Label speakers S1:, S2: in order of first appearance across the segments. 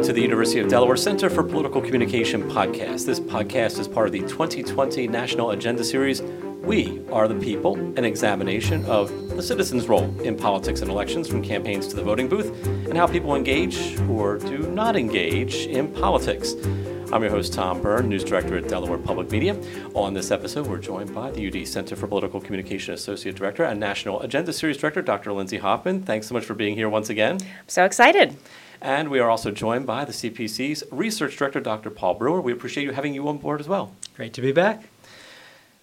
S1: Welcome to the University of Delaware Center for Political Communication podcast. This podcast is part of the 2020 National Agenda Series. We are the people, an examination of the citizen's role in politics and elections, from campaigns to the voting booth, and how people engage or do not engage in politics. I'm your host, Tom Byrne, News Director at Delaware Public Media. On this episode, we're joined by the UD Center for Political Communication Associate Director and National Agenda Series Director, Dr. Lindsay Hoffman. Thanks so much for being here once again.
S2: I'm so excited.
S1: And we are also joined by the CPC's Research Director, Dr. Paul Brewer. We appreciate you having you on board as well.
S3: Great to be back.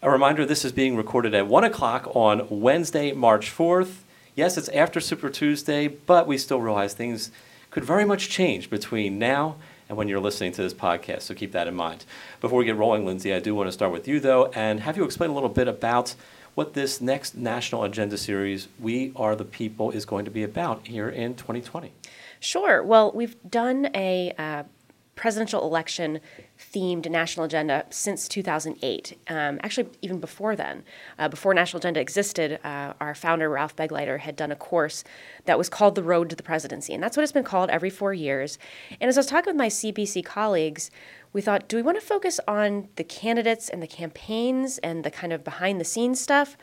S1: A reminder this is being recorded at 1 o'clock on Wednesday, March 4th. Yes, it's after Super Tuesday, but we still realize things could very much change between now and when you're listening to this podcast. So keep that in mind. Before we get rolling, Lindsay, I do want to start with you, though, and have you explain a little bit about what this next National Agenda Series, We Are the People, is going to be about here in 2020.
S2: Sure. Well, we've done a uh, presidential election themed national agenda since 2008. Um, actually, even before then, uh, before National Agenda existed, uh, our founder, Ralph Begleiter, had done a course that was called The Road to the Presidency. And that's what it's been called every four years. And as I was talking with my CPC colleagues, we thought, do we want to focus on the candidates and the campaigns and the kind of behind the scenes stuff?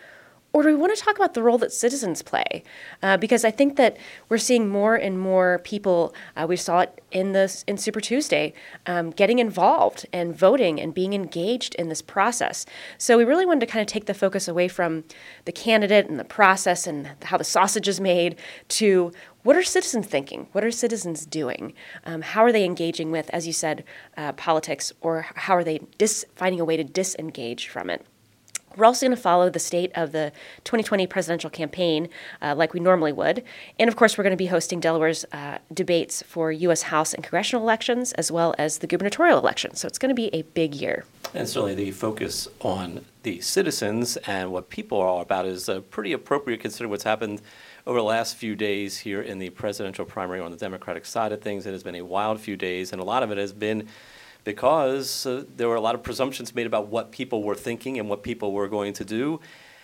S2: Or do we want to talk about the role that citizens play? Uh, because I think that we're seeing more and more people. Uh, we saw it in this in Super Tuesday, um, getting involved and voting and being engaged in this process. So we really wanted to kind of take the focus away from the candidate and the process and how the sausage is made to what are citizens thinking? What are citizens doing? Um, how are they engaging with, as you said, uh, politics, or how are they dis- finding a way to disengage from it? We're also going to follow the state of the 2020 presidential campaign uh, like we normally would. And of course, we're going to be hosting Delaware's uh, debates for U.S. House and congressional elections as well as the gubernatorial election. So it's going to be a big year.
S1: And certainly the focus on the citizens and what people are about is uh, pretty appropriate considering what's happened over the last few days here in the presidential primary on the Democratic side of things. It has been a wild few days, and a lot of it has been because uh, there were a lot of presumptions made about what people were thinking and what people were going to do.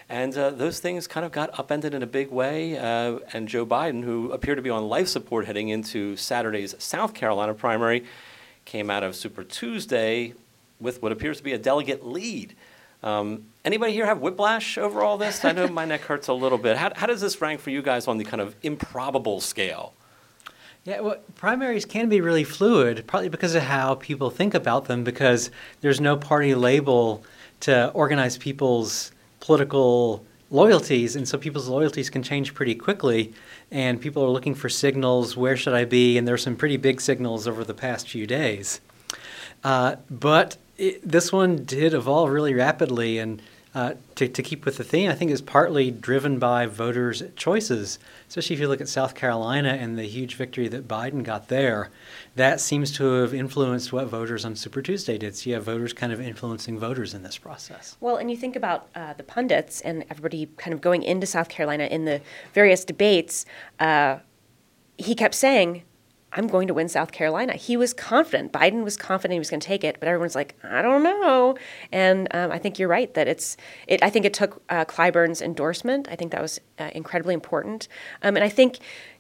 S1: And uh, those things kind of got upended in a big way. Uh, and Joe Biden, who appeared to be on life support heading into Saturday's South Carolina primary, came out of Super Tuesday with what appears to be a delegate lead. Um, anybody here have whiplash over all this? I know my neck hurts a little bit. How, how does this rank for you guys on the kind of improbable scale?
S3: Yeah, well, primaries can be really fluid, partly because of how people think about them, because there's no party label to organize people's political loyalties, and so people's loyalties can change pretty quickly. And people are looking for signals where should I be? And there's some pretty big signals over the past few days. Uh, but it, this one did evolve really rapidly, and uh, to, to keep with the theme, I think is partly driven by voters' choices, especially if you look at South Carolina and the huge victory that Biden got there. That seems to have influenced what voters on Super Tuesday did. So you have voters kind of influencing voters in this process.
S2: Well, and you think about uh, the pundits and everybody kind of going into South Carolina in the various debates. Uh, he kept saying, I'm going to win South Carolina. He was confident. Biden was confident he was going to take it, but everyone's like, I don't know. And um, I think you're right that it's. It, I think it took uh, Clyburn's endorsement. I think that was uh, incredibly important. Um, and I think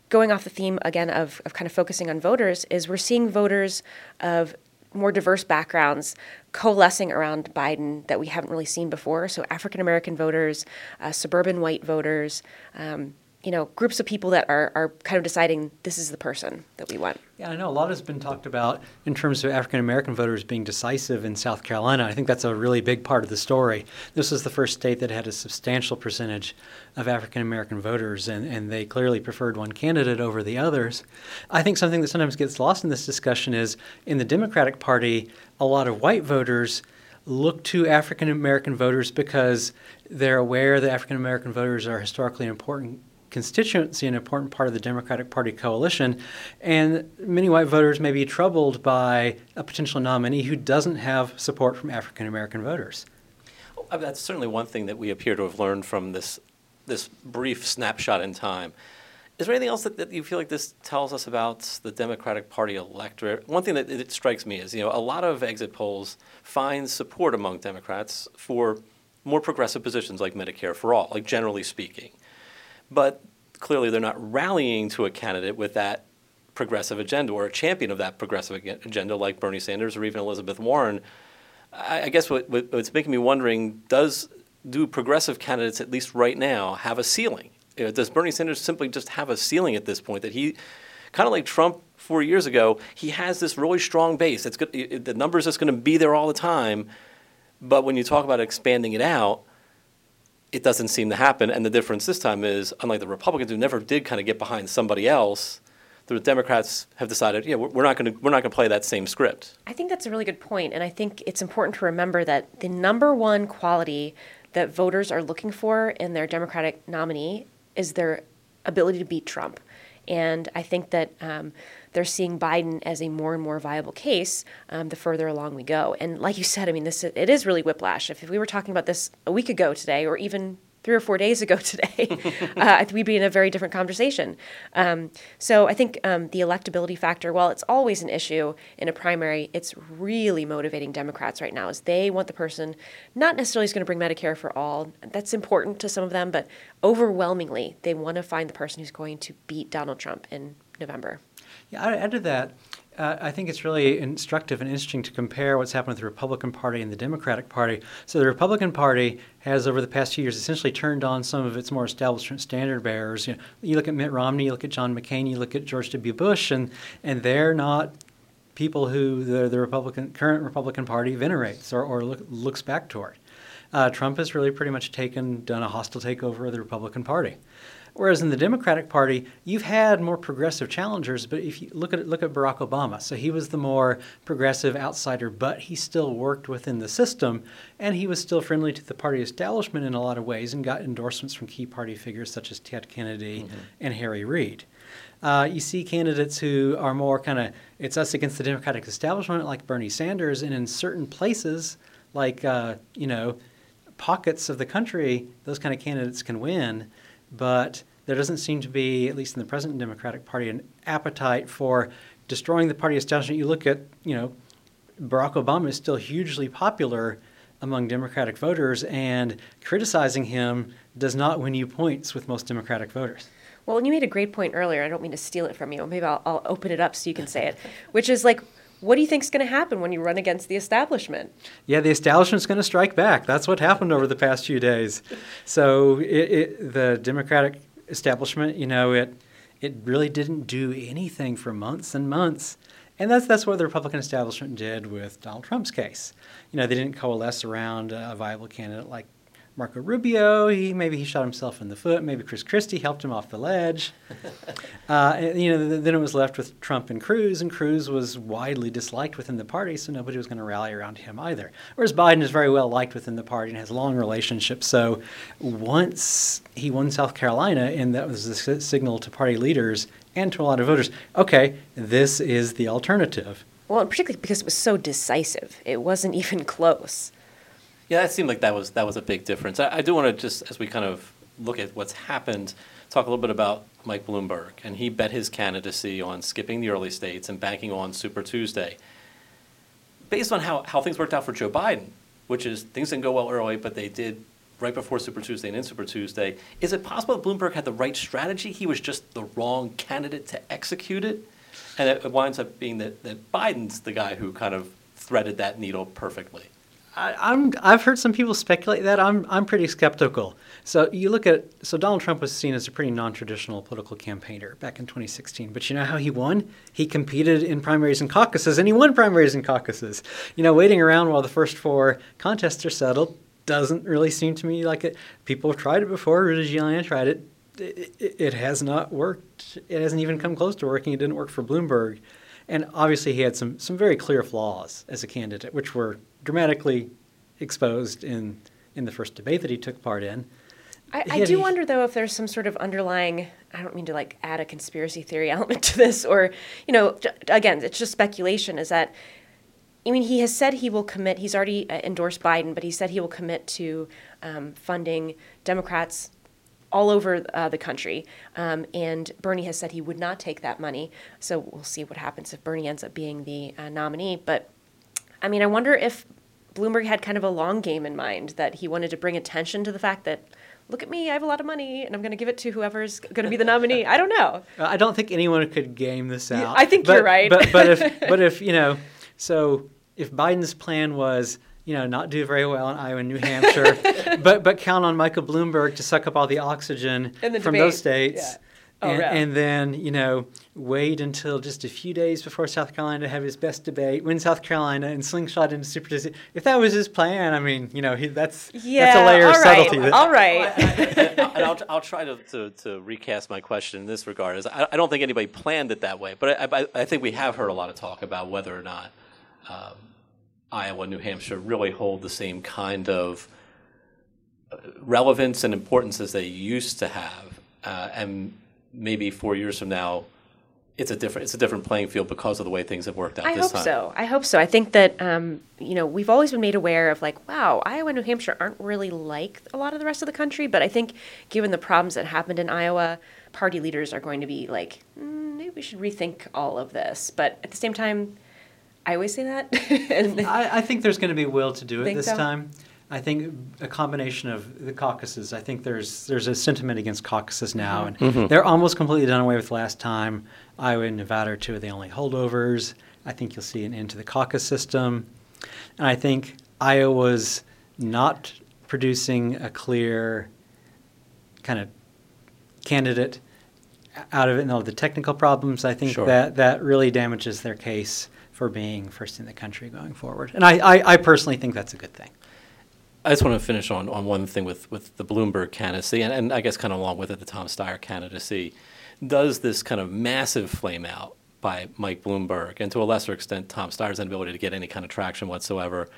S2: going off the theme again of, of kind of focusing on voters is we're seeing voters of more diverse backgrounds coalescing around Biden that we haven't really seen before. So African American voters, uh, suburban white voters. Um, you know, groups of people that are, are kind of deciding this is the person that we want.
S3: Yeah, I know a lot has been talked about in terms of African American voters being decisive in South Carolina. I think that's a really big part of the story. This was the first state that had a substantial percentage of African American voters, and, and they clearly preferred one candidate over the others. I think something that sometimes gets lost in this discussion is in the Democratic Party, a lot of white voters look to African American voters because they're aware that African American voters are historically important constituency, an important part of the Democratic Party coalition. And many white voters may be troubled by a potential nominee who doesn't have support from African American voters.
S1: Well, that's certainly one thing that we appear to have learned from this, this brief snapshot in time. Is there anything else that, that you feel like this tells us about the Democratic Party electorate? One thing that it strikes me is, you know, a lot of exit polls find support among Democrats for more progressive positions like Medicare for all, like generally speaking but clearly they're not rallying to a candidate with that progressive agenda or a champion of that progressive agenda, like Bernie Sanders or even Elizabeth Warren. I, I guess what, what, what's making me wondering does do progressive candidates, at least right now, have a ceiling? You know, does Bernie Sanders simply just have a ceiling at this point that he, kind of like Trump four years ago, he has this really strong base. It's good, the numbers that's going to be there all the time. But when you talk about expanding it out, it doesn't seem to happen. And the difference this time is, unlike the Republicans who never did kind of get behind somebody else, the Democrats have decided, yeah, we're not going to we're not going to play that same script.
S2: I think that's a really good point, and I think it's important to remember that the number one quality that voters are looking for in their Democratic nominee is their ability to beat Trump. And I think that um, they're seeing Biden as a more and more viable case um, the further along we go. And like you said, I mean, this it is really whiplash. If, if we were talking about this a week ago today, or even three or four days ago today, uh, we'd be in a very different conversation. Um, so I think um, the electability factor, while it's always an issue in a primary, it's really motivating Democrats right now. Is they want the person not necessarily is going to bring Medicare for all. That's important to some of them, but overwhelmingly, they want to find the person who's going to beat Donald Trump in November.
S3: Yeah, I'd add to that. Uh, I think it's really instructive and interesting to compare what's happened with the Republican Party and the Democratic Party. So, the Republican Party has, over the past few years, essentially turned on some of its more establishment standard bearers. You, know, you look at Mitt Romney, you look at John McCain, you look at George W. Bush, and, and they're not people who the, the Republican current Republican Party venerates or, or look, looks back toward. Uh, Trump has really pretty much taken done a hostile takeover of the Republican Party. Whereas in the Democratic Party, you've had more progressive challengers, but if you look at look at Barack Obama, so he was the more progressive outsider, but he still worked within the system, and he was still friendly to the party establishment in a lot of ways, and got endorsements from key party figures such as Ted Kennedy mm-hmm. and Harry Reid. Uh, you see candidates who are more kind of it's us against the Democratic establishment, like Bernie Sanders, and in certain places, like uh, you know, pockets of the country, those kind of candidates can win but there doesn't seem to be, at least in the present Democratic Party, an appetite for destroying the party establishment. You look at, you know, Barack Obama is still hugely popular among Democratic voters, and criticizing him does not win you points with most Democratic voters.
S2: Well, and you made a great point earlier. I don't mean to steal it from you. Maybe I'll, I'll open it up so you can say it, which is like, what do you think is going to happen when you run against the establishment?
S3: Yeah, the establishment's going to strike back. That's what happened over the past few days. So it, it, the Democratic establishment, you know, it it really didn't do anything for months and months. And that's that's what the Republican establishment did with Donald Trump's case. You know, they didn't coalesce around a viable candidate like Marco Rubio, he maybe he shot himself in the foot. Maybe Chris Christie helped him off the ledge. uh, you know, then it was left with Trump and Cruz, and Cruz was widely disliked within the party, so nobody was going to rally around him either. Whereas Biden is very well liked within the party and has long relationships. So once he won South Carolina, and that was the signal to party leaders and to a lot of voters, okay, this is the alternative.
S2: Well, particularly because it was so decisive, it wasn't even close.
S1: Yeah, that seemed like that was that was a big difference. I, I do want to just, as we kind of look at what's happened, talk a little bit about Mike Bloomberg, and he bet his candidacy on skipping the early states and banking on Super Tuesday. Based on how, how things worked out for Joe Biden, which is things didn't go well early, but they did right before Super Tuesday and in Super Tuesday. Is it possible that Bloomberg had the right strategy? He was just the wrong candidate to execute it? And it winds up being that, that Biden's the guy who kind of threaded that needle perfectly.
S3: I, am I've heard some people speculate that. I'm I'm pretty skeptical. So you look at so Donald Trump was seen as a pretty non-traditional political campaigner back in 2016. But you know how he won? He competed in primaries and caucuses, and he won primaries and caucuses. You know, waiting around while the first four contests are settled doesn't really seem to me like it. People have tried it before. Rudy Giuliani tried it. It, it. it has not worked. It hasn't even come close to working. It didn't work for Bloomberg. And obviously, he had some, some very clear flaws as a candidate, which were dramatically exposed in in the first debate that he took part in.
S2: I, I do wonder though if there's some sort of underlying. I don't mean to like add a conspiracy theory element to this, or you know, again, it's just speculation. Is that I mean, he has said he will commit. He's already uh, endorsed Biden, but he said he will commit to um, funding Democrats all over uh, the country. Um, and Bernie has said he would not take that money. So we'll see what happens if Bernie ends up being the uh, nominee. But I mean, I wonder if Bloomberg had kind of a long game in mind that he wanted to bring attention to the fact that look at me, I have a lot of money, and I'm going to give it to whoever's going to be the nominee. I don't know.
S3: I don't think anyone could game this out.
S2: I think
S3: but,
S2: you're right.
S3: But but if but if you know, so if Biden's plan was you know not do very well in Iowa and New Hampshire, but but count on Michael Bloomberg to suck up all the oxygen
S2: the
S3: from
S2: debate,
S3: those states.
S2: yeah. Oh,
S3: and,
S2: yeah.
S3: and then you know wait until just a few days before South Carolina to have his best debate, win South Carolina, and slingshot into Super Tuesday. If that was his plan, I mean, you know, he, that's
S2: Yeah,
S3: that's a layer of
S2: right,
S3: subtlety. that-
S2: all right.
S1: and I'll, I'll try to, to, to recast my question in this regard. Is I, I don't think anybody planned it that way, but I, I, I think we have heard a lot of talk about whether or not um, Iowa, and New Hampshire really hold the same kind of uh, relevance and importance as they used to have, uh, and maybe four years from now, it's a different it's a different playing field because of the way things have worked out
S2: I
S1: this
S2: hope
S1: time.
S2: so. I hope so. I think that um, you know we've always been made aware of like, wow, Iowa and New Hampshire aren't really like a lot of the rest of the country. But I think given the problems that happened in Iowa, party leaders are going to be like, mm, maybe we should rethink all of this. But at the same time, I always say that. and
S3: I, I think there's going to be will to do it this
S2: so?
S3: time. I think a combination of the caucuses. I think there's there's a sentiment against caucuses now,
S2: Mm-hmm.
S3: and they're almost completely done away with last time. Iowa and Nevada are two of the only holdovers. I think you'll see an end to the caucus system, and I think Iowa's not producing a clear kind of candidate out of it and all the technical problems. I think
S1: Sure.
S3: that that really damages their case for being first in the country going forward. And I, I, I personally think that's a good thing.
S1: I just want to finish on, on one thing with, with the Bloomberg candidacy, and, and I guess kind of along with it, the Tom Steyer candidacy. Does this kind of massive flame out by Mike Bloomberg, and to a lesser extent, Tom Steyer's inability to get any kind of traction whatsoever,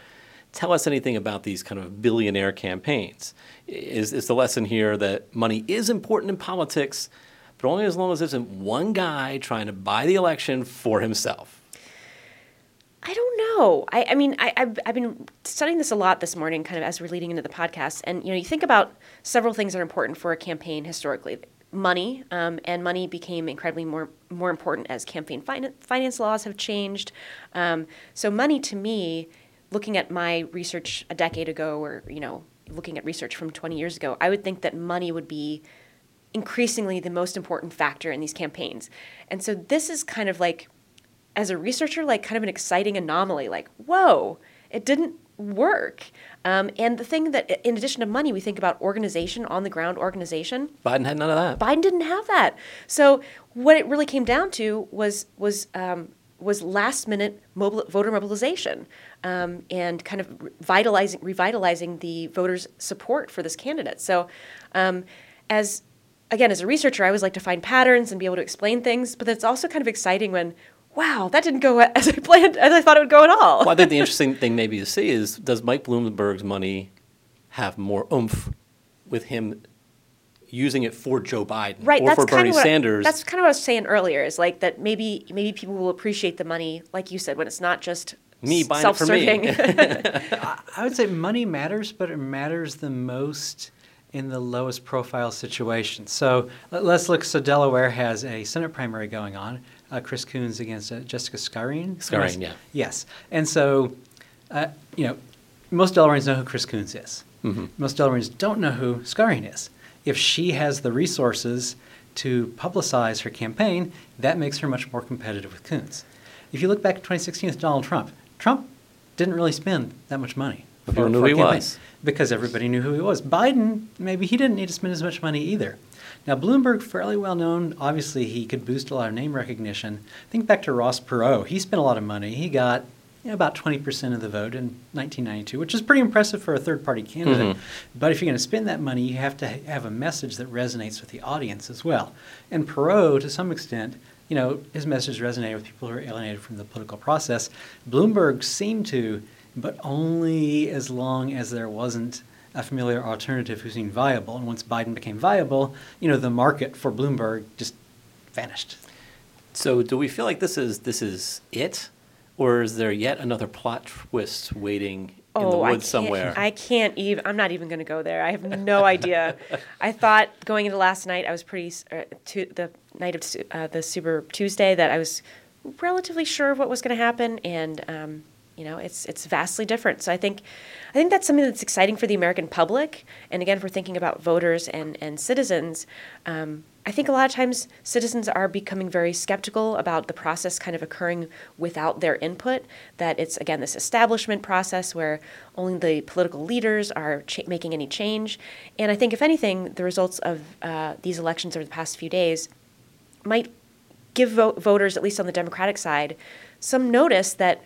S1: tell us anything about these kind of billionaire campaigns? Is, is the lesson here that money is important in politics, but only as long as there isn't one guy trying to buy the election for himself?
S2: I don't know. I, I mean, I, I've, I've been studying this a lot this morning, kind of as we're leading into the podcast. And, you know, you think about several things that are important for a campaign historically. Money, um, and money became incredibly more more important as campaign fin- finance laws have changed. Um, so, money to me, looking at my research a decade ago, or you know, looking at research from 20 years ago, I would think that money would be increasingly the most important factor in these campaigns. And so this is kind of like, as a researcher, like kind of an exciting anomaly. Like, whoa, it didn't work. Um, and the thing that, in addition to money, we think about organization, on the ground organization.
S1: Biden had none of that.
S2: Biden didn't have that. So what it really came down to was was um, was last minute voter mobilization um, and kind of vitalizing revitalizing the voters' support for this candidate. So um, as again as a researcher, I always like to find patterns and be able to explain things, but it's also kind of exciting when. Wow, that didn't go as I planned, as I thought it would go at all.
S1: well, I think the interesting thing maybe to see is does Mike Bloomberg's money have more oomph with him using it for Joe Biden
S2: right
S1: or
S2: that's
S1: for
S2: kind
S1: Bernie
S2: of what,
S1: Sanders?
S2: that's kind of what i was saying earlier is like that maybe maybe people will appreciate the money like you said when it's not just
S1: Me buying it for me.
S2: self-serving
S3: I would say money matters, but it matters the most in the lowest profile situations. So let's look. So Delaware has a Senate primary going on. Uh, Chris Coons against uh, Jessica Scarane.
S1: Scarane, yeah.
S3: Yes, and so uh, you know most Delawareans know who Chris Coons is.
S1: Mm-hmm.
S3: Most Delawareans don't know who Scarane is. If she has the resources to publicize her campaign, that makes her much more competitive with Coons. If you look back at 2016 with Donald Trump, Trump didn't really spend that much money.
S1: People knew who he
S3: campaign
S1: was.
S3: Because everybody knew who he was. Biden, maybe he didn't need to spend as much money either. Now, Bloomberg, fairly well known. Obviously, he could boost a lot of name recognition. Think back to Ross Perot. He spent a lot of money. He got you know, about 20% of the vote in 1992, which is pretty impressive for a third party candidate. Mm-hmm. But if you're going to spend that money, you have to ha- have a message that resonates with the audience as well. And Perot, to some extent, you know, his message resonated with people who are alienated from the political process. Bloomberg seemed to, but only as long as there wasn't a familiar alternative who seemed viable. And once Biden became viable, you know, the market for Bloomberg just vanished.
S1: so, do we feel like this is this is it, or is there yet another plot twist waiting in the
S2: Oh, I
S1: woods somewhere?
S2: I can't even. I'm not even going to go there. I have no idea. I thought going into last night, I was pretty uh, to the night of uh, the Super Tuesday that I was relatively sure of what was going to happen, and um, You know, it's it's vastly different. So I think, I think that's something that's exciting for the American public. And again, if we're thinking about voters and and citizens, um, I think a lot of times citizens are becoming very skeptical about the process kind of occurring without their input. That it's, again, this establishment process where only the political leaders are making any change. And I think, if anything, the results of uh, these elections over the past few days might give vo- voters, at least on the Democratic side, some notice that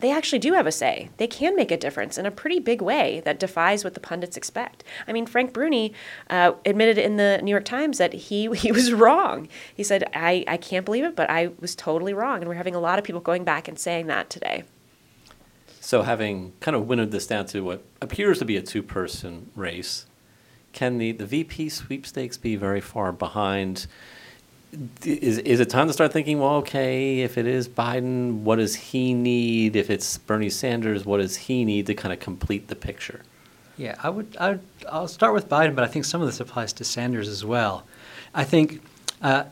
S2: they actually do have a say. They can make a difference in a pretty big way that defies what the pundits expect. I mean, Frank Bruni uh, admitted in the New York Times that he he was wrong. He said, I, "I can't believe it, but I was totally wrong." And we're having a lot of people going back and saying that today.
S1: So, having kind of winnowed this down to what appears to be a two-person race, can the, the VP sweepstakes be very far behind? Is, is it time to start thinking, well, okay, if it is Biden, what does he need? If it's Bernie Sanders, what does he need to kind of complete the picture?
S3: Yeah, I would. I would I'll start with Biden, but I think some of this applies to Sanders as well. I think, uh,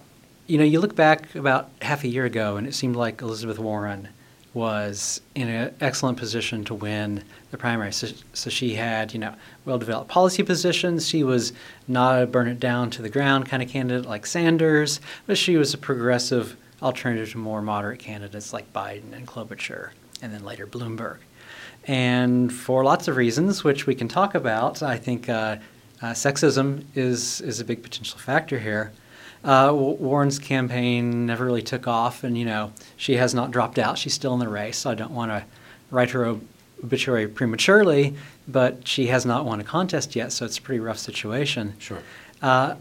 S3: you know, you look back about half a year ago, and it seemed like Elizabeth Warren was in an excellent position to win the primary. So, so she had, you know, well-developed policy positions. She was not a burn it down to the ground kind of candidate like Sanders, but she was a progressive alternative to more moderate candidates like Biden and Klobuchar, and then later Bloomberg. And for lots of reasons, which we can talk about, I think uh, uh, sexism is is a big potential factor here. Uh, Warren's campaign never really took off, and you know she has not dropped out. She's still in the race. So I don't want to write her obituary prematurely, but she has not won a contest yet, so it's a pretty rough situation.
S1: Sure.
S3: Uh,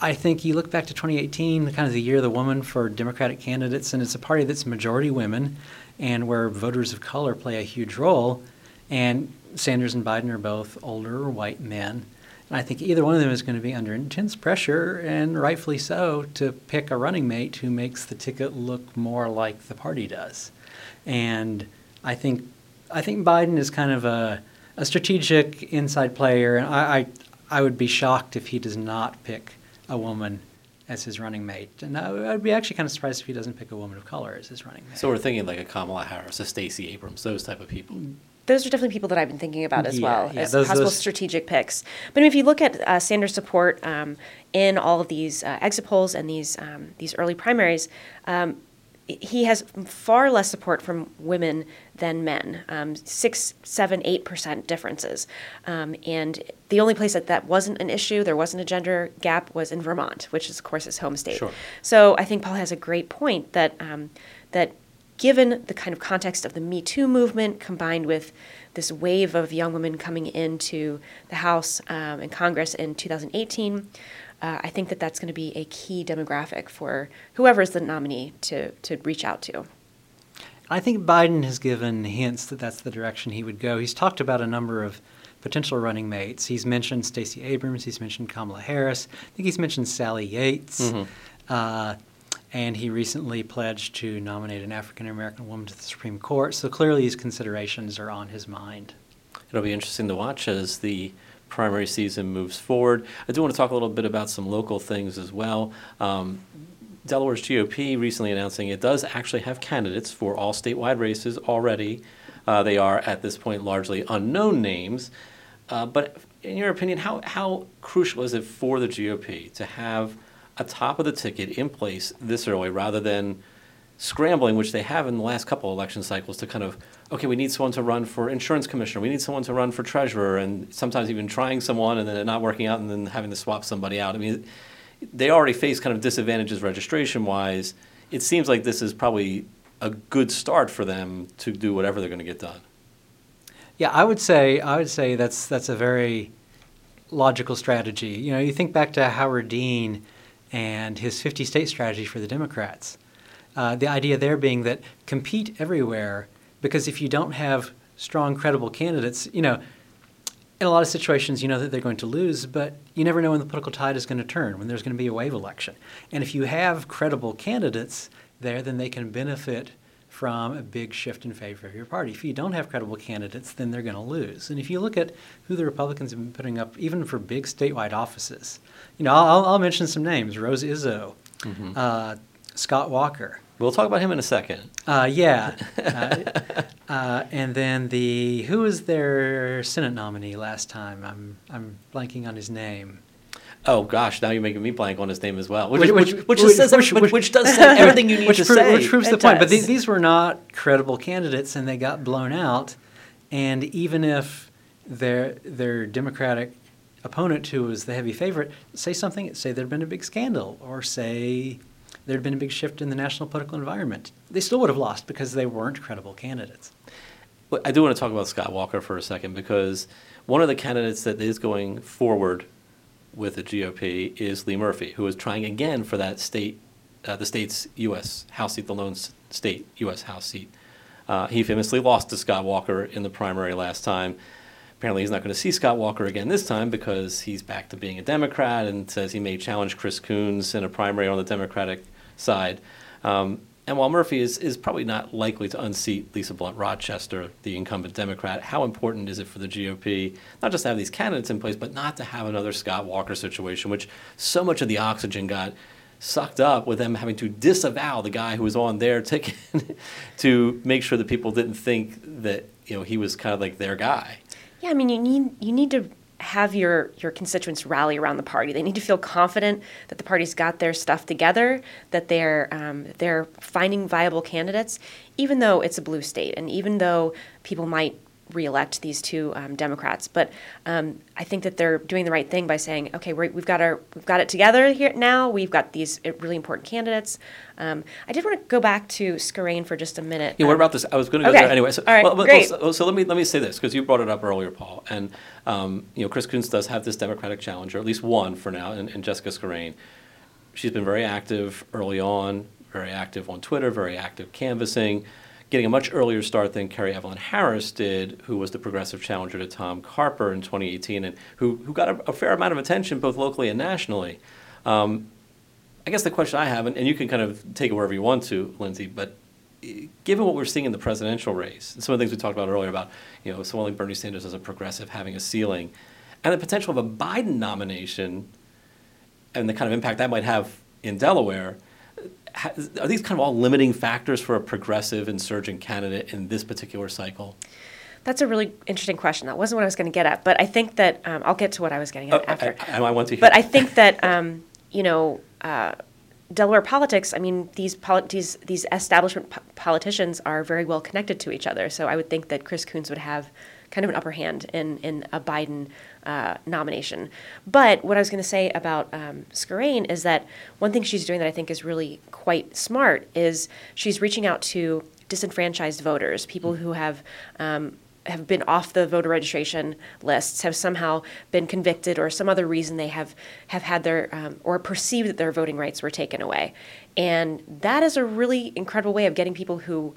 S3: I think you look back to 2018, kind of the year of the woman for Democratic candidates, and it's a party that's majority women and where voters of color play a huge role. And Sanders and Biden are both older white men. And I think either one of them is going to be under intense pressure, and rightfully so, to pick a running mate who makes the ticket look more like the party does. And I think I think Biden is kind of a, a strategic inside player, and I, I I would be shocked if he does not pick a woman as his running mate. And I, I'd be actually kind of surprised if he doesn't pick a woman of color as his running mate.
S1: So we're thinking like a Kamala Harris, a Stacey Abrams, those type of people.
S2: Those are definitely people that I've been thinking about as
S3: Yeah,
S2: well
S3: yeah,
S2: as
S3: those-
S2: possible
S3: those-
S2: strategic picks. But I mean, if you look at uh, Sanders' support um, in all of these uh, exit polls and these um, these early primaries, um, he has far less support from women than men um, six, seven, eight percent differences. Um, and the only place that that wasn't an issue, there wasn't a gender gap, was in Vermont, which is, of course, his home state.
S1: Sure.
S2: So I think Paul has a great point that um, that given the kind of context of the Me Too movement combined with this wave of young women coming into the House um, and Congress in 2018, uh, I think that that's going to be a key demographic for whoever is the nominee to, to reach out to.
S3: I think Biden has given hints that that's the direction he would go. He's talked about a number of potential running mates. He's mentioned Stacey Abrams. He's mentioned Kamala Harris. I think he's mentioned Sally Yates. Uh, and he recently pledged to nominate an African American woman to the Supreme Court. So clearly, these considerations are on his mind.
S1: It'll be interesting to watch as the primary season moves forward. I do want to talk a little bit about some local things as well. Um, Delaware's GOP recently announcing it does actually have candidates for all statewide races already. Uh, they are at this point largely unknown names. Uh, but in your opinion, how, how crucial is it for the GOP to have a top of the ticket in place this early rather than scrambling, which they have in the last couple election cycles, to kind of, okay, we need someone to run for insurance commissioner, we need someone to run for treasurer, and sometimes even trying someone and then it not working out and then having to swap somebody out. I mean, they already face kind of disadvantages registration wise. It seems like this is probably a good start for them to do whatever they're going to get done.
S3: Yeah, I would say I would say that's that's a very logical strategy. You know, you think back to Howard Dean and his 50 state strategy for the Democrats. Uh, the idea there being that compete everywhere because if you don't have strong, credible candidates, you know, in a lot of situations, you know that they're going to lose, but you never know when the political tide is going to turn, when there's going to be a wave election. And if you have credible candidates there, then they can benefit from a big shift in favor of your party. If you don't have credible candidates, then they're going to lose. And if you look at who the Republicans have been putting up, even for big statewide offices, you know, I'll, I'll mention some names: Rose Izzo, uh, Scott Walker,
S1: We'll talk about him in a second.
S3: Uh, yeah. Uh, uh, and then the who was their Senate nominee last time? I'm I'm blanking on his name.
S1: Oh gosh, now you're making me blank on his name as well, which
S3: Which-
S1: which,
S3: which-
S1: which,
S3: which-
S1: says
S3: which-
S1: does say everything you need
S3: which
S1: to
S3: pro-
S1: say.
S3: Which proves the
S2: It
S3: point. But
S2: does.
S3: the- these were not credible candidates, and they got blown out. And even if their their Democratic opponent, who was the heavy favorite, say something, say there'd been a big scandal, or say there'd been a big shift in the national political environment, they still would have lost because they weren't credible candidates.
S1: But I do want to talk about Scott Walker for a second because one of the candidates that is going forward with the GOP is Lee Murphy, who is trying again for that state, uh, the state's U.S. House seat, the lone state U.S. House seat. Uh, he famously lost to Scott Walker in the primary last time. Apparently, he's not going to see Scott Walker again this time because he's back to being a Democrat and says he may challenge Chris Coons in a primary on the Democratic side. Um, and while Murphy is, is probably not likely to unseat Lisa Blunt Rochester, the incumbent Democrat, how important is it for the GOP not just to have these candidates in place, but not to have another Scott Walker situation, which so much of the oxygen got sucked up with them having to disavow the guy who was on their ticket to make sure that people didn't think that you know he was kind of like their guy.
S2: Yeah, I mean, you need you need to have your your constituents rally around the party. They need to feel confident that the party's got their stuff together, that they're um, they're finding viable candidates, even though it's a blue state, and even though people might reelect these two um, Democrats. But um, I think that they're doing the right thing by saying, okay, we're, we've got our we've got it together here now. We've got these uh, really important candidates. Um, I did want to go back to Scarane for just a minute.
S1: Yeah, what
S2: Um,
S1: about this? I was going to go
S2: Okay.
S1: there anyway. So,
S2: All right,
S1: well, well,
S2: great.
S1: So, so let me let me say this because you brought it up earlier, Paul. And um, you know, Chris Coons does have this Democratic challenger, at least one for now, and, and Jessica Scarane. She's been very active early on, very active on Twitter, very active canvassing, getting a much earlier start than Kerri Evelyn Harris did, who was the progressive challenger to Tom Carper in 2018, and who who got a, a fair amount of attention both locally and nationally. Um, I guess the question I have, and, and you can kind of take it wherever you want to, Lindsay, but eh, given what we're seeing in the presidential race, and some of the things we talked about earlier about, you know, someone like Bernie Sanders as a progressive having a ceiling, and the potential of a Biden nomination, and the kind of impact that might have in Delaware, are these kind of all limiting factors for a progressive insurgent candidate in this particular cycle?
S2: That's a really interesting question. That wasn't what I was going to get at, but I think that um, I'll get to what I was getting
S1: Oh,
S2: at after.
S1: I, I, I want to hear.
S2: But I think that um, you know, uh, Delaware politics. I mean, these poli- these these establishment po- politicians are very well connected to each other. So I would think that Chris Coons would have kind of an upper hand in in a Biden uh, nomination. But what I was going to say about um, is that one thing she's doing that I think is really quite smart is she's reaching out to disenfranchised voters, people who have. Um, have been off the voter registration lists, have somehow been convicted, or some other reason they have have had their um, or perceived that their voting rights were taken away, and that is a really incredible way of getting people who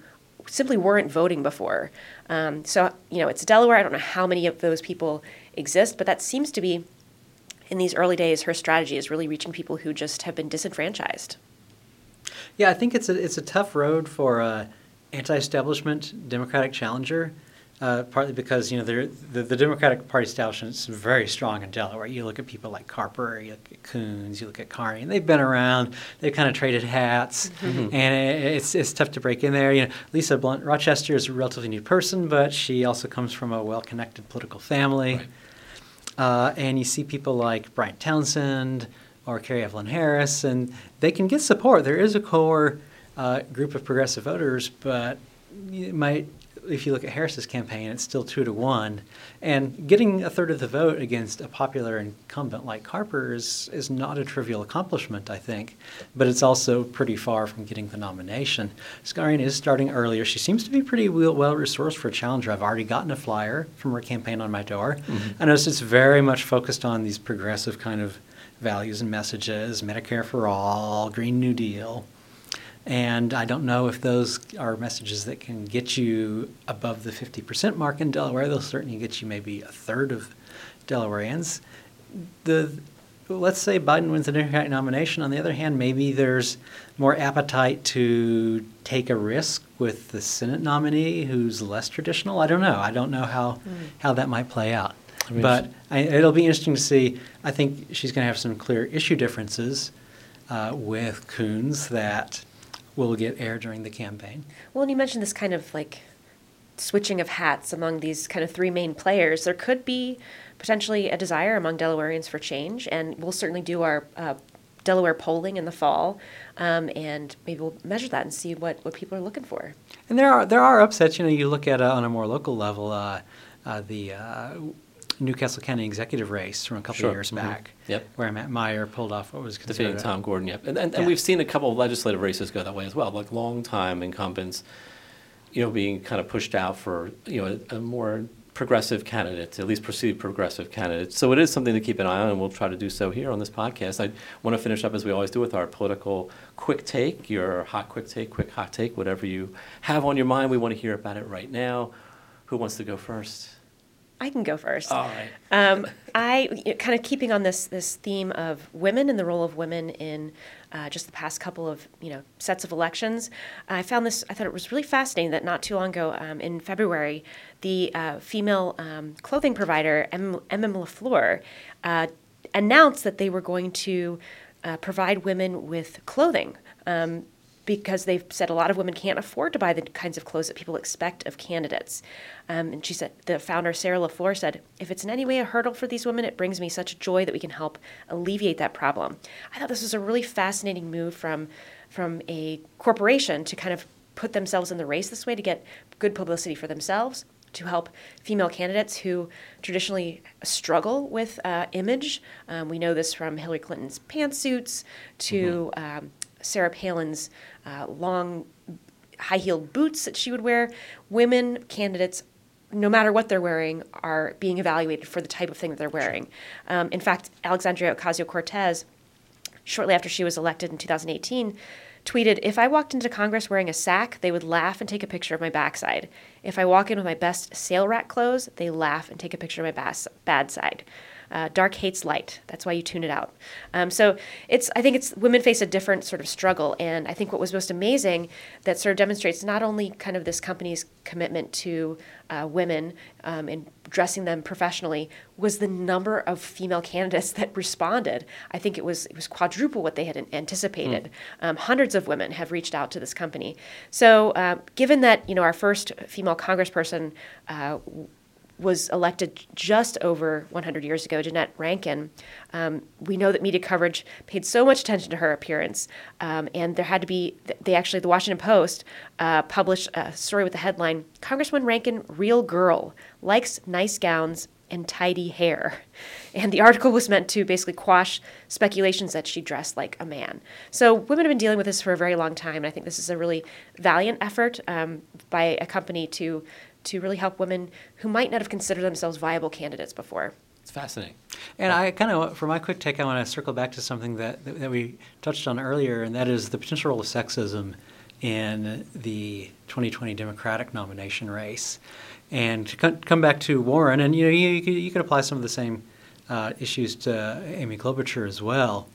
S2: simply weren't voting before. Um, so you know, it's Delaware. I don't know how many of those people exist, but that seems to be in these early days her strategy is really reaching people who just have been disenfranchised.
S3: Yeah, I think it's a it's a tough road for a anti-establishment Democratic challenger. Uh, partly because you know the the Democratic Party establishment is very strong in Delaware. You look at people like Carper, you look at Coons, you look at Carney, and they've been around. They've kind of traded hats, and it, it's it's tough to break in there. You know, Lisa Blunt Rochester is a relatively new person, but she also comes from a well-connected political family.
S1: Right.
S3: Uh, and you see people like Bryan Townsend or Kerri Evelyn Harris, and they can get support. There is a core uh, group of progressive voters, but you might, if you look at Harris's campaign, it's still two to one. And getting a third of the vote against a popular incumbent like Carper is, is not a trivial accomplishment, I think, but it's also pretty far from getting the nomination. Scarane is starting earlier. She seems to be pretty well well resourced for a challenger. I've already gotten a flyer from her campaign on my door. Mm-hmm. I noticed it's very much focused on these progressive kind of values and messages Medicare for all, Green New Deal. And I don't know if those are messages that can get you above the 50% mark in Delaware. They'll certainly get you maybe a third of Delawareans. The, let's say Biden wins the Democratic nomination. On the other hand, maybe there's more appetite to take a risk with the Senate nominee who's less traditional. I don't know. I don't know how, how that might play out.
S1: I mean,
S3: But I, it'll be interesting to see. I think she's going to have some clear issue differences uh, with Coons that will get air during the campaign.
S2: Well, and you mentioned this kind of like switching of hats among these kind of three main players. There could be potentially a desire among Delawareans for change, and we'll certainly do our uh, Delaware polling in the fall, um, and maybe we'll measure that and see what, what people are looking for.
S3: And there are there are upsets. You know, you look at uh, on a more local level, uh, uh, the uh, New Castle County executive race from a couple
S1: Sure.
S3: of years
S1: Mhm.
S3: back,
S1: Yep.
S3: where Matt Meyer pulled off what was
S1: defeating
S3: considered a-
S1: Tom Gordon. Yep, and and, and
S3: Yeah.
S1: we've seen a couple of legislative races go that way as well, like long time incumbents, you know, being kind of pushed out for you know a, a more progressive candidate, at least perceived progressive candidate. So it is something to keep an eye on, and we'll try to do so here on this podcast. I want to finish up as we always do with our political quick take, your hot quick take, quick hot take, whatever you have on your mind. We want to hear about it right now. Who wants to go first?
S2: I can go first.
S1: All right.
S2: Um, I kind of keeping on this this theme of women and the role of women in uh, just the past couple of you know sets of elections. I found this. I thought it was really fascinating that not too long ago, um, in February, the uh, female um, clothing provider M. M. Lafleur uh, announced that they were going to uh, provide women with clothing. Because they've said a lot of women can't afford to buy the kinds of clothes that people expect of candidates. Um, and she said, the founder, Sarah LaFleur, said, if it's in any way a hurdle for these women, it brings me such joy that we can help alleviate that problem. I thought this was a really fascinating move from, from a corporation to kind of put themselves in the race this way to get good publicity for themselves, to help female candidates who traditionally struggle with uh, image. Um, we know this from Hillary Clinton's pantsuits to um, Sarah Palin's uh, long high heeled boots that she would wear. Women candidates, no matter what they're wearing, are being evaluated for the type of thing that they're wearing. Um, in fact, Alexandria Ocasio Cortez, shortly after she was elected in 2018, tweeted, If I walked into Congress wearing a sack, they would laugh and take a picture of my backside. If I walk in with my best sale rack clothes, they laugh and take a picture of my bas- bad side. Uh, dark hates light. That's why you tune it out. Um, so it's. I think it's women face a different sort of struggle, and I think what was most amazing that sort of demonstrates not only kind of this company's commitment to uh, women um, and dressing them professionally was the number of female candidates that responded. I think it was it was quadruple what they had anticipated. Um, hundreds of women have reached out to this company. So um, given that you know our first female congressperson. Uh, was elected just over 100 years ago, Jeannette Rankin. Um, we know that media coverage paid so much attention to her appearance, um, and there had to be. They actually, the Washington Post uh, published a story with the headline: "Congresswoman Rankin, real girl, likes nice gowns." And tidy hair. And the article was meant to basically quash speculations that she dressed like a man. So, women have been dealing with this for a very long time. And I think this is a really valiant effort um, by a company to to really help women who might not have considered themselves viable candidates before.
S1: It's fascinating.
S3: And I kind of, for my quick take, I want to circle back to something that, that, that we touched on earlier, and that is the potential role of sexism in the 2020 Democratic nomination race. And to come back to Warren, and you know, you, you, could, you could apply some of the same uh, issues to Amy Klobuchar as well.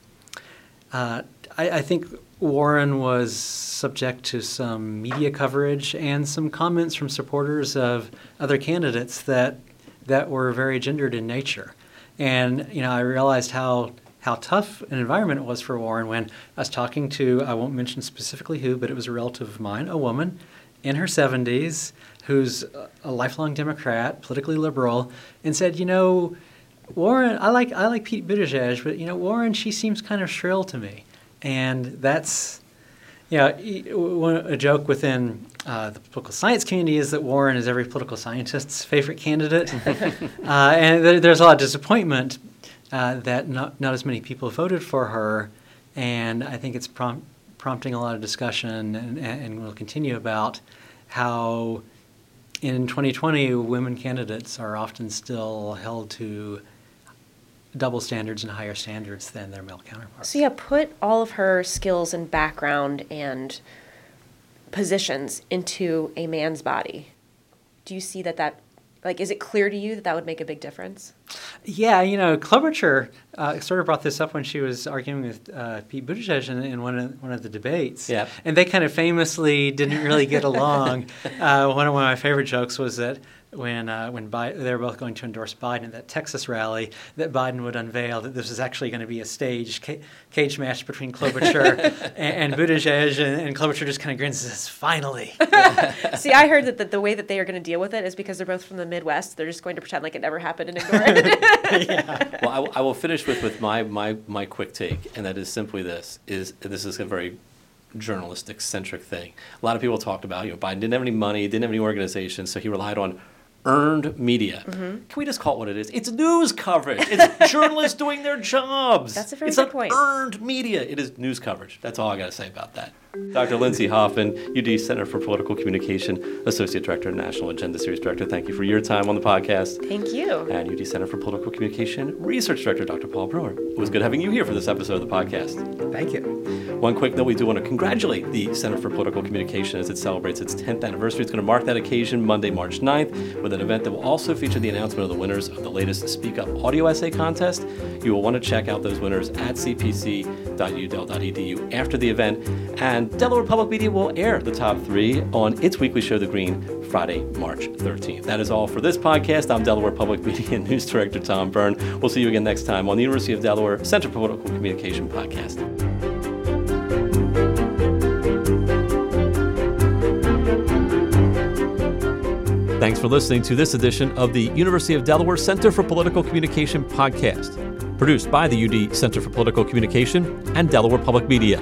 S3: Uh, I, I think Warren was subject to some media coverage and some comments from supporters of other candidates that that were very gendered in nature. And you know, I realized how how tough an environment it was for Warren when I was talking to I won't mention specifically who, but it was a relative of mine, a woman in her 70s who's a lifelong Democrat, politically liberal, and said, you know, Warren, I like I like Pete Buttigieg, but you know, Warren, she seems kind of shrill to me, and that's, you know, a joke within uh, the political science community is that Warren is every political scientist's favorite candidate, uh, and there, there's a lot of disappointment uh, that not not as many people voted for her, and I think it's prom- prompting a lot of discussion, and, and will continue about how in 2020, women candidates are often still held to double standards and higher standards than their male counterparts.
S2: So yeah, put all of her skills and background and positions into a man's body. Do you see that that like is it clear to you that that would make a big difference?
S3: Yeah, you know, Klobuchar uh, sort of brought this up when she was arguing with uh, Pete Buttigieg in, in one of one of the debates.
S1: Yep.
S3: and they kind of famously didn't really get along. uh, one of one of my favorite jokes was that when uh, when Bi- they were both going to endorse Biden at that Texas rally that Biden would unveil that this was actually going to be a staged ca- cage match between Klobuchar and, and Buttigieg, and, and Klobuchar just kind of grins and says, "Finally."
S2: See, I heard that the, the way that they are going to deal with it is because they're both from the Midwest. They're just going to pretend like it never happened and ignore it. yeah.
S1: well, I, will- I will finish with, with my, my, my quick take, and that is simply this: is this is a very journalistic centric thing. A lot of people talked about, you know, Biden didn't have any money, didn't have any organization, so he relied on earned media.
S2: Mm-hmm.
S1: Can we just call it what it is? It's news coverage. It's journalists doing their jobs.
S2: That's a very
S1: it's
S2: good
S1: not
S2: point.
S1: earned media. It is news coverage. That's all I got to say about that. Dr. Lindsay Hoffman, UD Center for Political Communication, Associate Director, and National Agenda Series Director. Thank you for your time on the podcast
S2: Thank you.
S1: and UD Center for Political Communication Research Director, Dr. Paul Brewer. It was good having you here for this episode of the podcast.
S3: Thank you.
S1: One quick note we do want to congratulate the Center for Political Communication as it celebrates its 10th anniversary. It's going to mark that occasion Monday, March 9th, with an event that will also feature the announcement of the winners of the latest Speak Up audio essay contest. You will want to check out those winners at cpc.udel.edu after the event. And Delaware Public Media will air the top three on its weekly show, The Green, Friday, March 13th. That is all for this podcast. I'm Delaware Public Media News Director Tom Byrne. We'll see you again next time on the University of Delaware Center for Political Communication podcast. Thanks for listening to this edition of the University of Delaware Center for Political Communication podcast, produced by the UD Center for Political Communication and Delaware Public Media.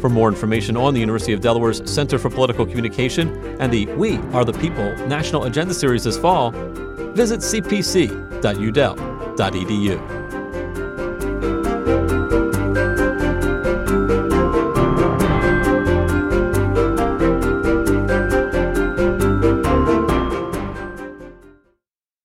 S1: For more information on the University of Delaware's Center for Political Communication and the We Are the People National Agenda Series this fall, visit cpc.udel.edu.